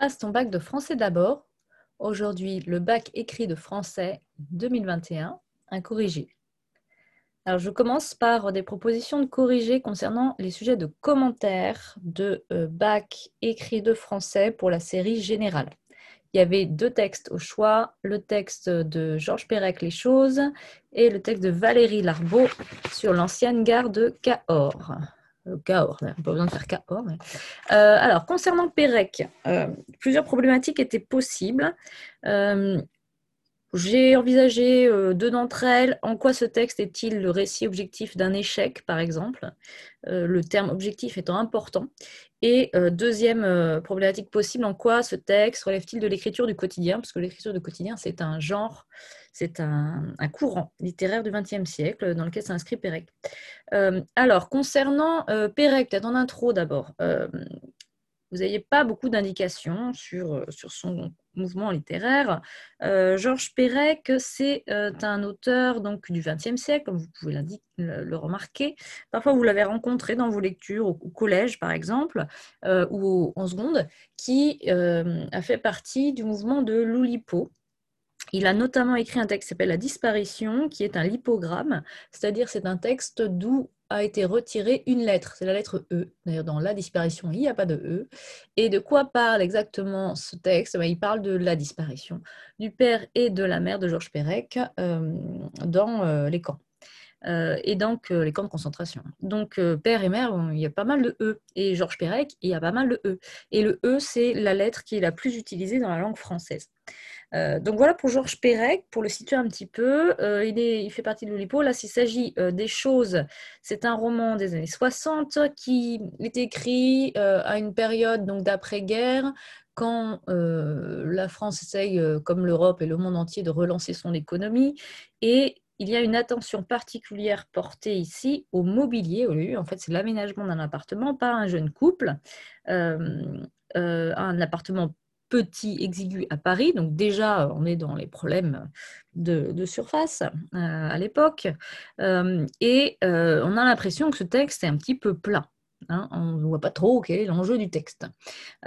Passe ton bac de français d'abord. Aujourd'hui, le bac écrit de français 2021, un corrigé. Alors, je commence par des propositions de corrigés concernant les sujets de commentaires de euh, bac écrit de français pour la série générale. Il y avait deux textes au choix, le texte de Georges Perec, Les choses, et le texte de Valérie Larbeau sur l'ancienne gare de Cahors. Euh, Cahors, on n'a pas besoin de faire Cahors. Euh, alors, concernant Pérec, euh, plusieurs problématiques étaient possibles. j'ai envisagé deux d'entre elles. En quoi ce texte est-il le récit objectif d'un échec, par exemple Le terme objectif étant important? Et deuxième problématique possible, en quoi ce texte relève-t-il de l'écriture du quotidien? Parce que l'écriture du quotidien, c'est un genre c'est un, courant littéraire du XXe siècle dans lequel s'inscrit Pérec. Euh, alors, concernant euh, Pérec, peut-être en intro d'abord, euh, vous n'avez pas beaucoup d'indications sur, son mouvement littéraire. Georges Perec, c'est un auteur donc, du XXe siècle, comme vous pouvez le, le, remarquer. Parfois, vous l'avez rencontré dans vos lectures au, collège, par exemple, ou en seconde, qui a fait partie du mouvement de l'Oulipo, il a notamment écrit un texte qui s'appelle La disparition, qui est un lipogramme, c'est-à-dire c'est un texte d'où a été retirée une lettre, c'est la lettre E. D'ailleurs, dans La disparition, il n'y a pas de E. Et de quoi parle exactement ce texte? Ben, Il parle de la disparition du père et de la mère de Georges Perec euh, dans euh, les camps. Euh, et donc les camps de concentration. Donc père et mère, il y a pas mal de E. Et Georges Perec, il y a pas mal de E. Et le E, c'est la lettre qui est la plus utilisée dans la langue française. Euh, donc voilà pour Georges Perec, pour le situer un petit peu. Euh, il, fait partie de l'Oulipo. Là, s'il s'agit euh, des choses, c'est un roman des années 60 qui est écrit à une période d'après-guerre quand la France essaye, comme l'Europe et le monde entier, de relancer son économie. Et il y a une attention particulière portée ici au mobilier, au lieu. En fait, c'est l'aménagement d'un appartement par un jeune couple. un appartement petit exigu à Paris. Donc déjà, on est dans les problèmes de, surface euh, à l'époque. Euh, et euh, on a l'impression que ce texte est un petit peu plat. Hein, on ne voit pas trop quel est l'enjeu du texte.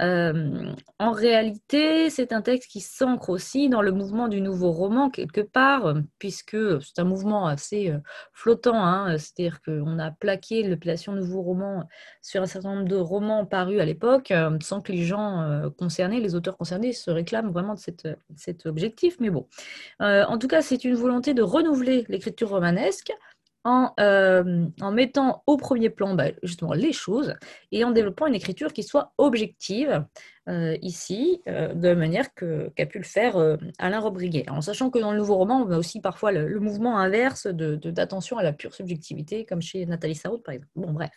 Euh, en réalité, c'est un texte qui s'ancre aussi dans le mouvement du nouveau roman quelque part, puisque c'est un mouvement assez euh, flottant. Hein, c'est-à-dire qu'on a plaqué l'appellation nouveau roman sur un certain nombre de romans parus à l'époque, euh, sans que les gens concernés, les auteurs concernés, se réclament vraiment de cet objectif. Mais bon, en tout cas, c'est une volonté de renouveler l'écriture romanesque euh, en, mettant au premier plan bah, justement les choses et en développant une écriture qui soit objective euh, ici, euh, de manière qu'a pu le faire Alain Robriguet. En sachant que dans le nouveau roman, on a aussi parfois le, mouvement inverse d'attention de, à la pure subjectivité, comme chez Nathalie Sarraute par exemple. Bon, bref.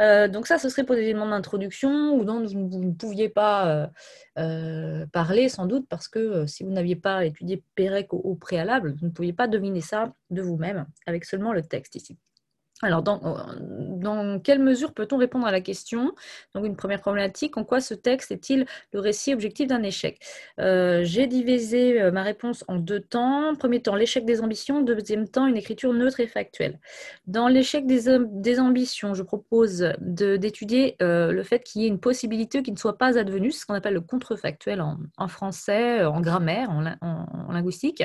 Euh, donc ça, ce serait pour des éléments d'introduction ou dont vous ne pouviez pas euh, euh, parler sans doute parce que si vous n'aviez pas étudié Pérec au, préalable, vous ne pouviez pas deviner ça de vous-même avec seulement le texte ici. Alors, dans, quelle mesure peut-on répondre à la question? Donc, une première problématique, en quoi ce texte est-il le récit objectif d'un échec? Euh, J'ai divisé euh, ma réponse en deux temps. Premier temps, l'échec des ambitions. Deuxième temps, une écriture neutre et factuelle. Dans l'échec des, ambitions, je propose d'étudier euh, le fait qu'il y ait une possibilité qui ne soit pas advenue, ce qu'on appelle le contrefactuel en, français, en grammaire, en linguistique.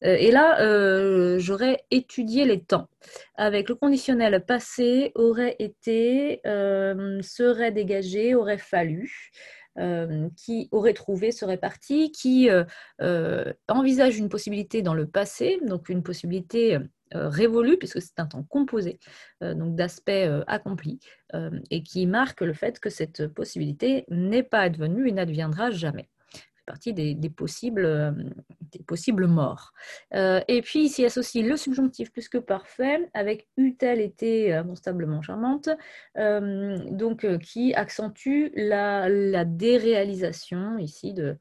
et là, j'aurais étudié les temps avec le conditionnel passé aurait été, euh, serait dégagé, aurait fallu. Euh, qui aurait trouvé, serait parti, qui euh, envisage une possibilité dans le passé, donc une possibilité révolue, puisque c'est un temps composé, donc d'aspect accompli, et qui marque le fait que cette possibilité n'est pas advenue et n'adviendra jamais partie des, possibles, euh, des possibles morts. Euh, et puis, s'y associe le subjonctif plus que parfait, avec eût-elle été instablement charmante, euh, donc qui accentue la, déréalisation ici de,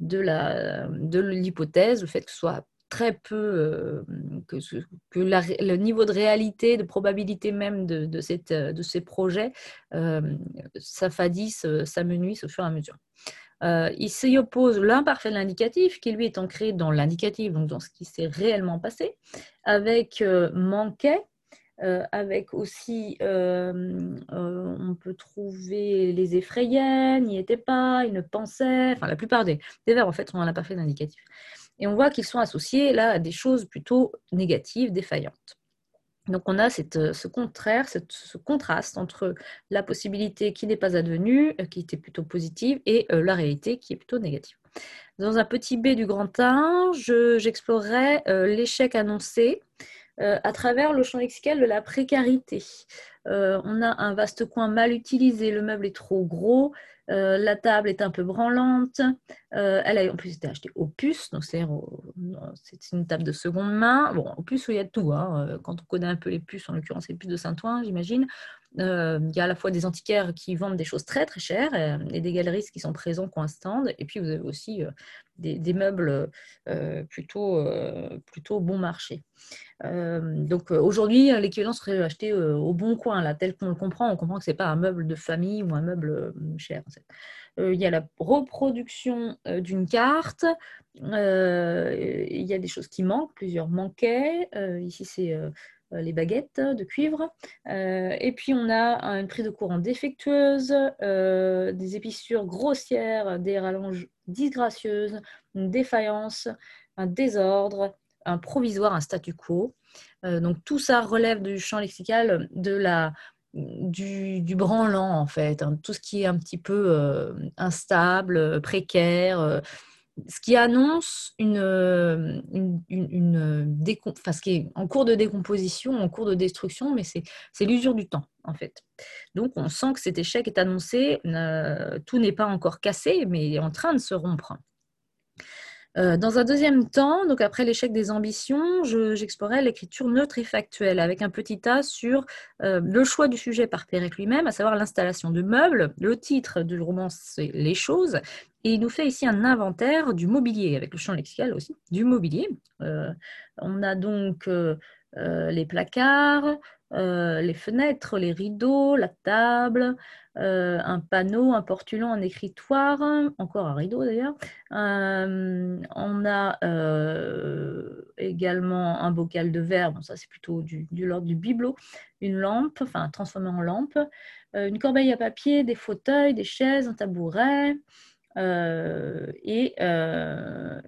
l'hypothèse, le fait que soit très peu, que, le niveau de réalité, de probabilité même de, ces projets s'affadisse, s'amenuise au fur et à mesure. Euh, il s'y oppose l'imparfait de l'indicatif, qui lui est ancré dans l'indicatif, donc dans ce qui s'est réellement passé, avec euh, manquait, avec aussi, on peut trouver les effrayait, n'y étaient pas, ils ne pensaient, enfin la plupart des, des verbes en fait sont pas fait d'indicatif. Et on voit qu'ils sont associés là à des choses plutôt négatives, défaillantes. Donc on a cette, ce contraire, ce contraste entre la possibilité qui n'est pas advenue, qui était plutôt positive, et la réalité qui est plutôt négative. Dans un petit B du grand 1, j'explorerai l'échec annoncé à travers le champ lexical de la précarité. on a un vaste coin mal utilisé, le meuble est trop gros, euh, la table est un peu branlante. Euh, elle a en plus été achetée au puce, donc c'est une table de seconde main. Bon, au puce, il y a tout. Hein. Euh, quand on connaît un peu les puces, en l'occurrence les puces de Saint-Ouen, j'imagine, il y a à la fois des antiquaires qui vendent des choses très très chères et, des galeristes qui sont présents, qui ont un stand. Et puis vous avez aussi des, meubles plutôt, plutôt bon marché. donc aujourd'hui, l'équivalent serait acheté au bon coin, là, tel qu'on le comprend. On comprend que ce n'est pas un meuble de famille ou un meuble cher. il y a la reproduction d'une carte. il y a des choses qui manquent, plusieurs manquaient. ici, c'est les baguettes de cuivre. et puis, on a une prise de courant défectueuse, des épissures grossières, des rallonges disgracieuses, une défaillance, un désordre, un provisoire, un statu quo. Euh, donc tout ça relève du champ lexical de la, du, branlant, en fait, hein, tout ce qui est un petit peu euh, instable, précaire, euh, ce qui annonce une, une, une, qui est en cours de décomposition, en cours de destruction, mais c'est l'usure du temps, en fait. Donc on sent que cet échec est annoncé, tout n'est pas encore cassé, mais est en train de se rompre. Euh, dans un deuxième temps, donc après l'échec des ambitions, j'explorais l'écriture neutre et factuelle avec un petit tas sur euh, le choix du sujet par Pérec lui-même, à savoir l'installation de meubles. Le titre du roman, c'est Les choses. Et il nous fait ici un inventaire du mobilier, avec le champ lexical aussi, du mobilier. Euh, on a donc les placards, les fenêtres, les rideaux, la table, euh, un panneau, un portulan, un écritoire, encore un rideau d'ailleurs. Euh, on a euh, également un bocal de verre, ça c'est plutôt du, l'ordre du bibelot, une lampe, enfin transformée en lampe, une corbeille à papier, des fauteuils, des chaises, un tabouret. Et,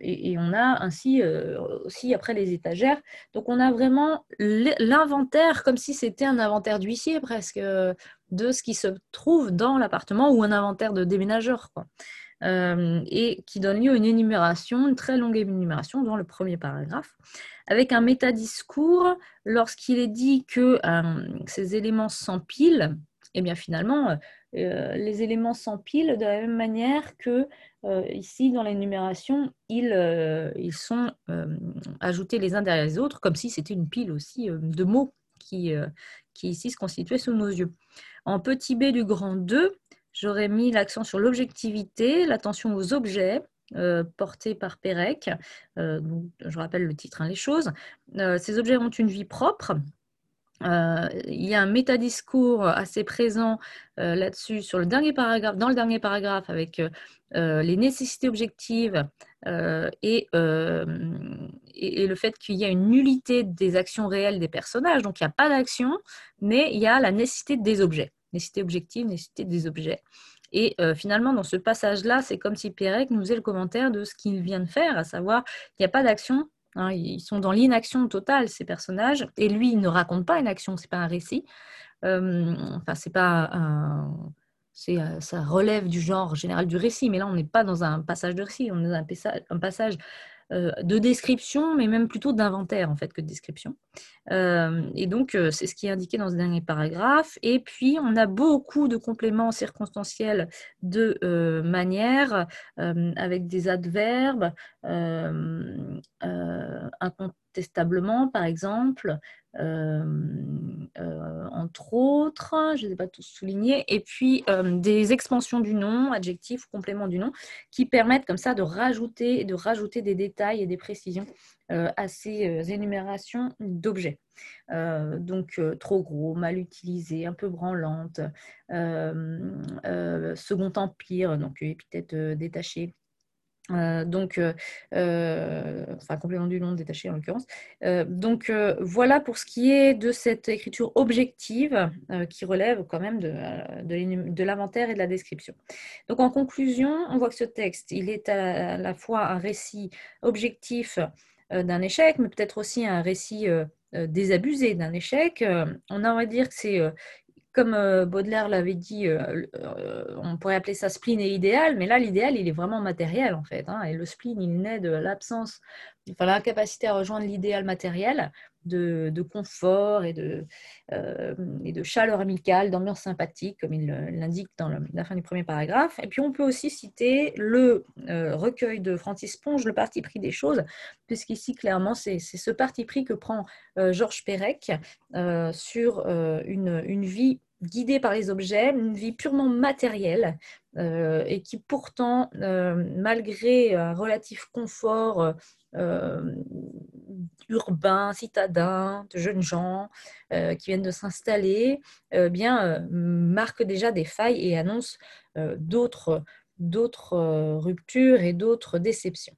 et, on a ainsi aussi après les étagères. Donc on a vraiment l'inventaire comme si c'était un inventaire d'huissier presque de ce qui se trouve dans l'appartement ou un inventaire de. Euh, et qui donne lieu à une énumération, une très longue énumération dans le premier paragraphe, avec un métadiscours lorsqu'il est dit que euh, ces éléments s'empilent, eh bien finalement, euh, les éléments s'empilent de la même manière que ici dans l'énumération, ils, ils sont ajoutés les uns derrière les autres, comme si c'était une pile aussi de mots qui, qui ici se constituait sous nos yeux. En petit b du grand 2, j'aurais mis l'accent sur l'objectivité, l'attention aux objets, euh, portés par Pérec. Euh, je rappelle le titre, hein, les choses. Euh, ces objets ont une vie propre. Il y a un métadiscours assez présent là-dessus sur le dernier paragraphe, dans le dernier paragraphe avec les nécessités objectives et, le fait qu'il y a une nullité des actions réelles des personnages. Donc il n'y a pas d'action, mais il y a la nécessité des objets. Nécessité objective, nécessité des objets. Et euh, finalement, dans ce passage-là, c'est comme si Pérec nous faisait le commentaire de ce qu'il vient de faire, à savoir qu'il n'y a pas d'action. Hein, ils sont dans l'inaction totale, ces personnages. Et lui, il ne raconte pas une action, c'est pas un récit. Euh, enfin, c'est pas un. Euh, ça relève du genre général du récit, mais là, on n'est pas dans un passage de récit, on est dans un passage euh, de description, mais même plutôt d'inventaire en fait que de description. Euh, et donc, c'est ce qui est indiqué dans ce dernier paragraphe. Et puis, on a beaucoup de compléments circonstanciels de manière, avec des adverbes, incontestablement, par exemple, euh, euh, entre autres, je ne les ai pas tous soulignés, et puis euh, des expansions du nom, adjectifs, compléments du nom, qui permettent comme ça de rajouter, de rajouter des détails et des précisions à ces énumérations d'objets. donc trop gros, mal utilisé, un peu branlante, second empire, donc épithète détachée, Euh, donc, euh, euh, enfin, complément du nom détaché en l'occurrence. donc, voilà pour ce qui est de cette écriture objective qui relève quand même de, de l'inventaire et de la description. Donc, en conclusion, on voit que ce texte, il est à la fois un récit objectif d'un échec, mais peut-être aussi un récit désabusé d'un échec. on a envie de dire que c'est comme euh, Baudelaire l'avait dit, euh, euh, on pourrait appeler ça spleen et idéal, mais là, l'idéal, il est vraiment matériel, en fait. Hein, et le spleen, il naît de l'absence, l'incapacité à rejoindre l'idéal matériel de, confort et de, et de chaleur amicale, d'ambiance sympathique, comme il l'indique dans la fin du premier paragraphe. Et puis, on peut aussi citer le recueil de Francis Ponge, Le parti pris des choses, puisqu'ici, clairement, c'est ce parti pris que prend Georges Perec sur une vie guidée par les objets, une vie purement matérielle, euh, et qui pourtant, euh, malgré un relatif confort euh, urbain, citadin, de jeunes gens qui viennent de s'installer, bien marque déjà des failles et annonce d'autres ruptures et d'autres déceptions.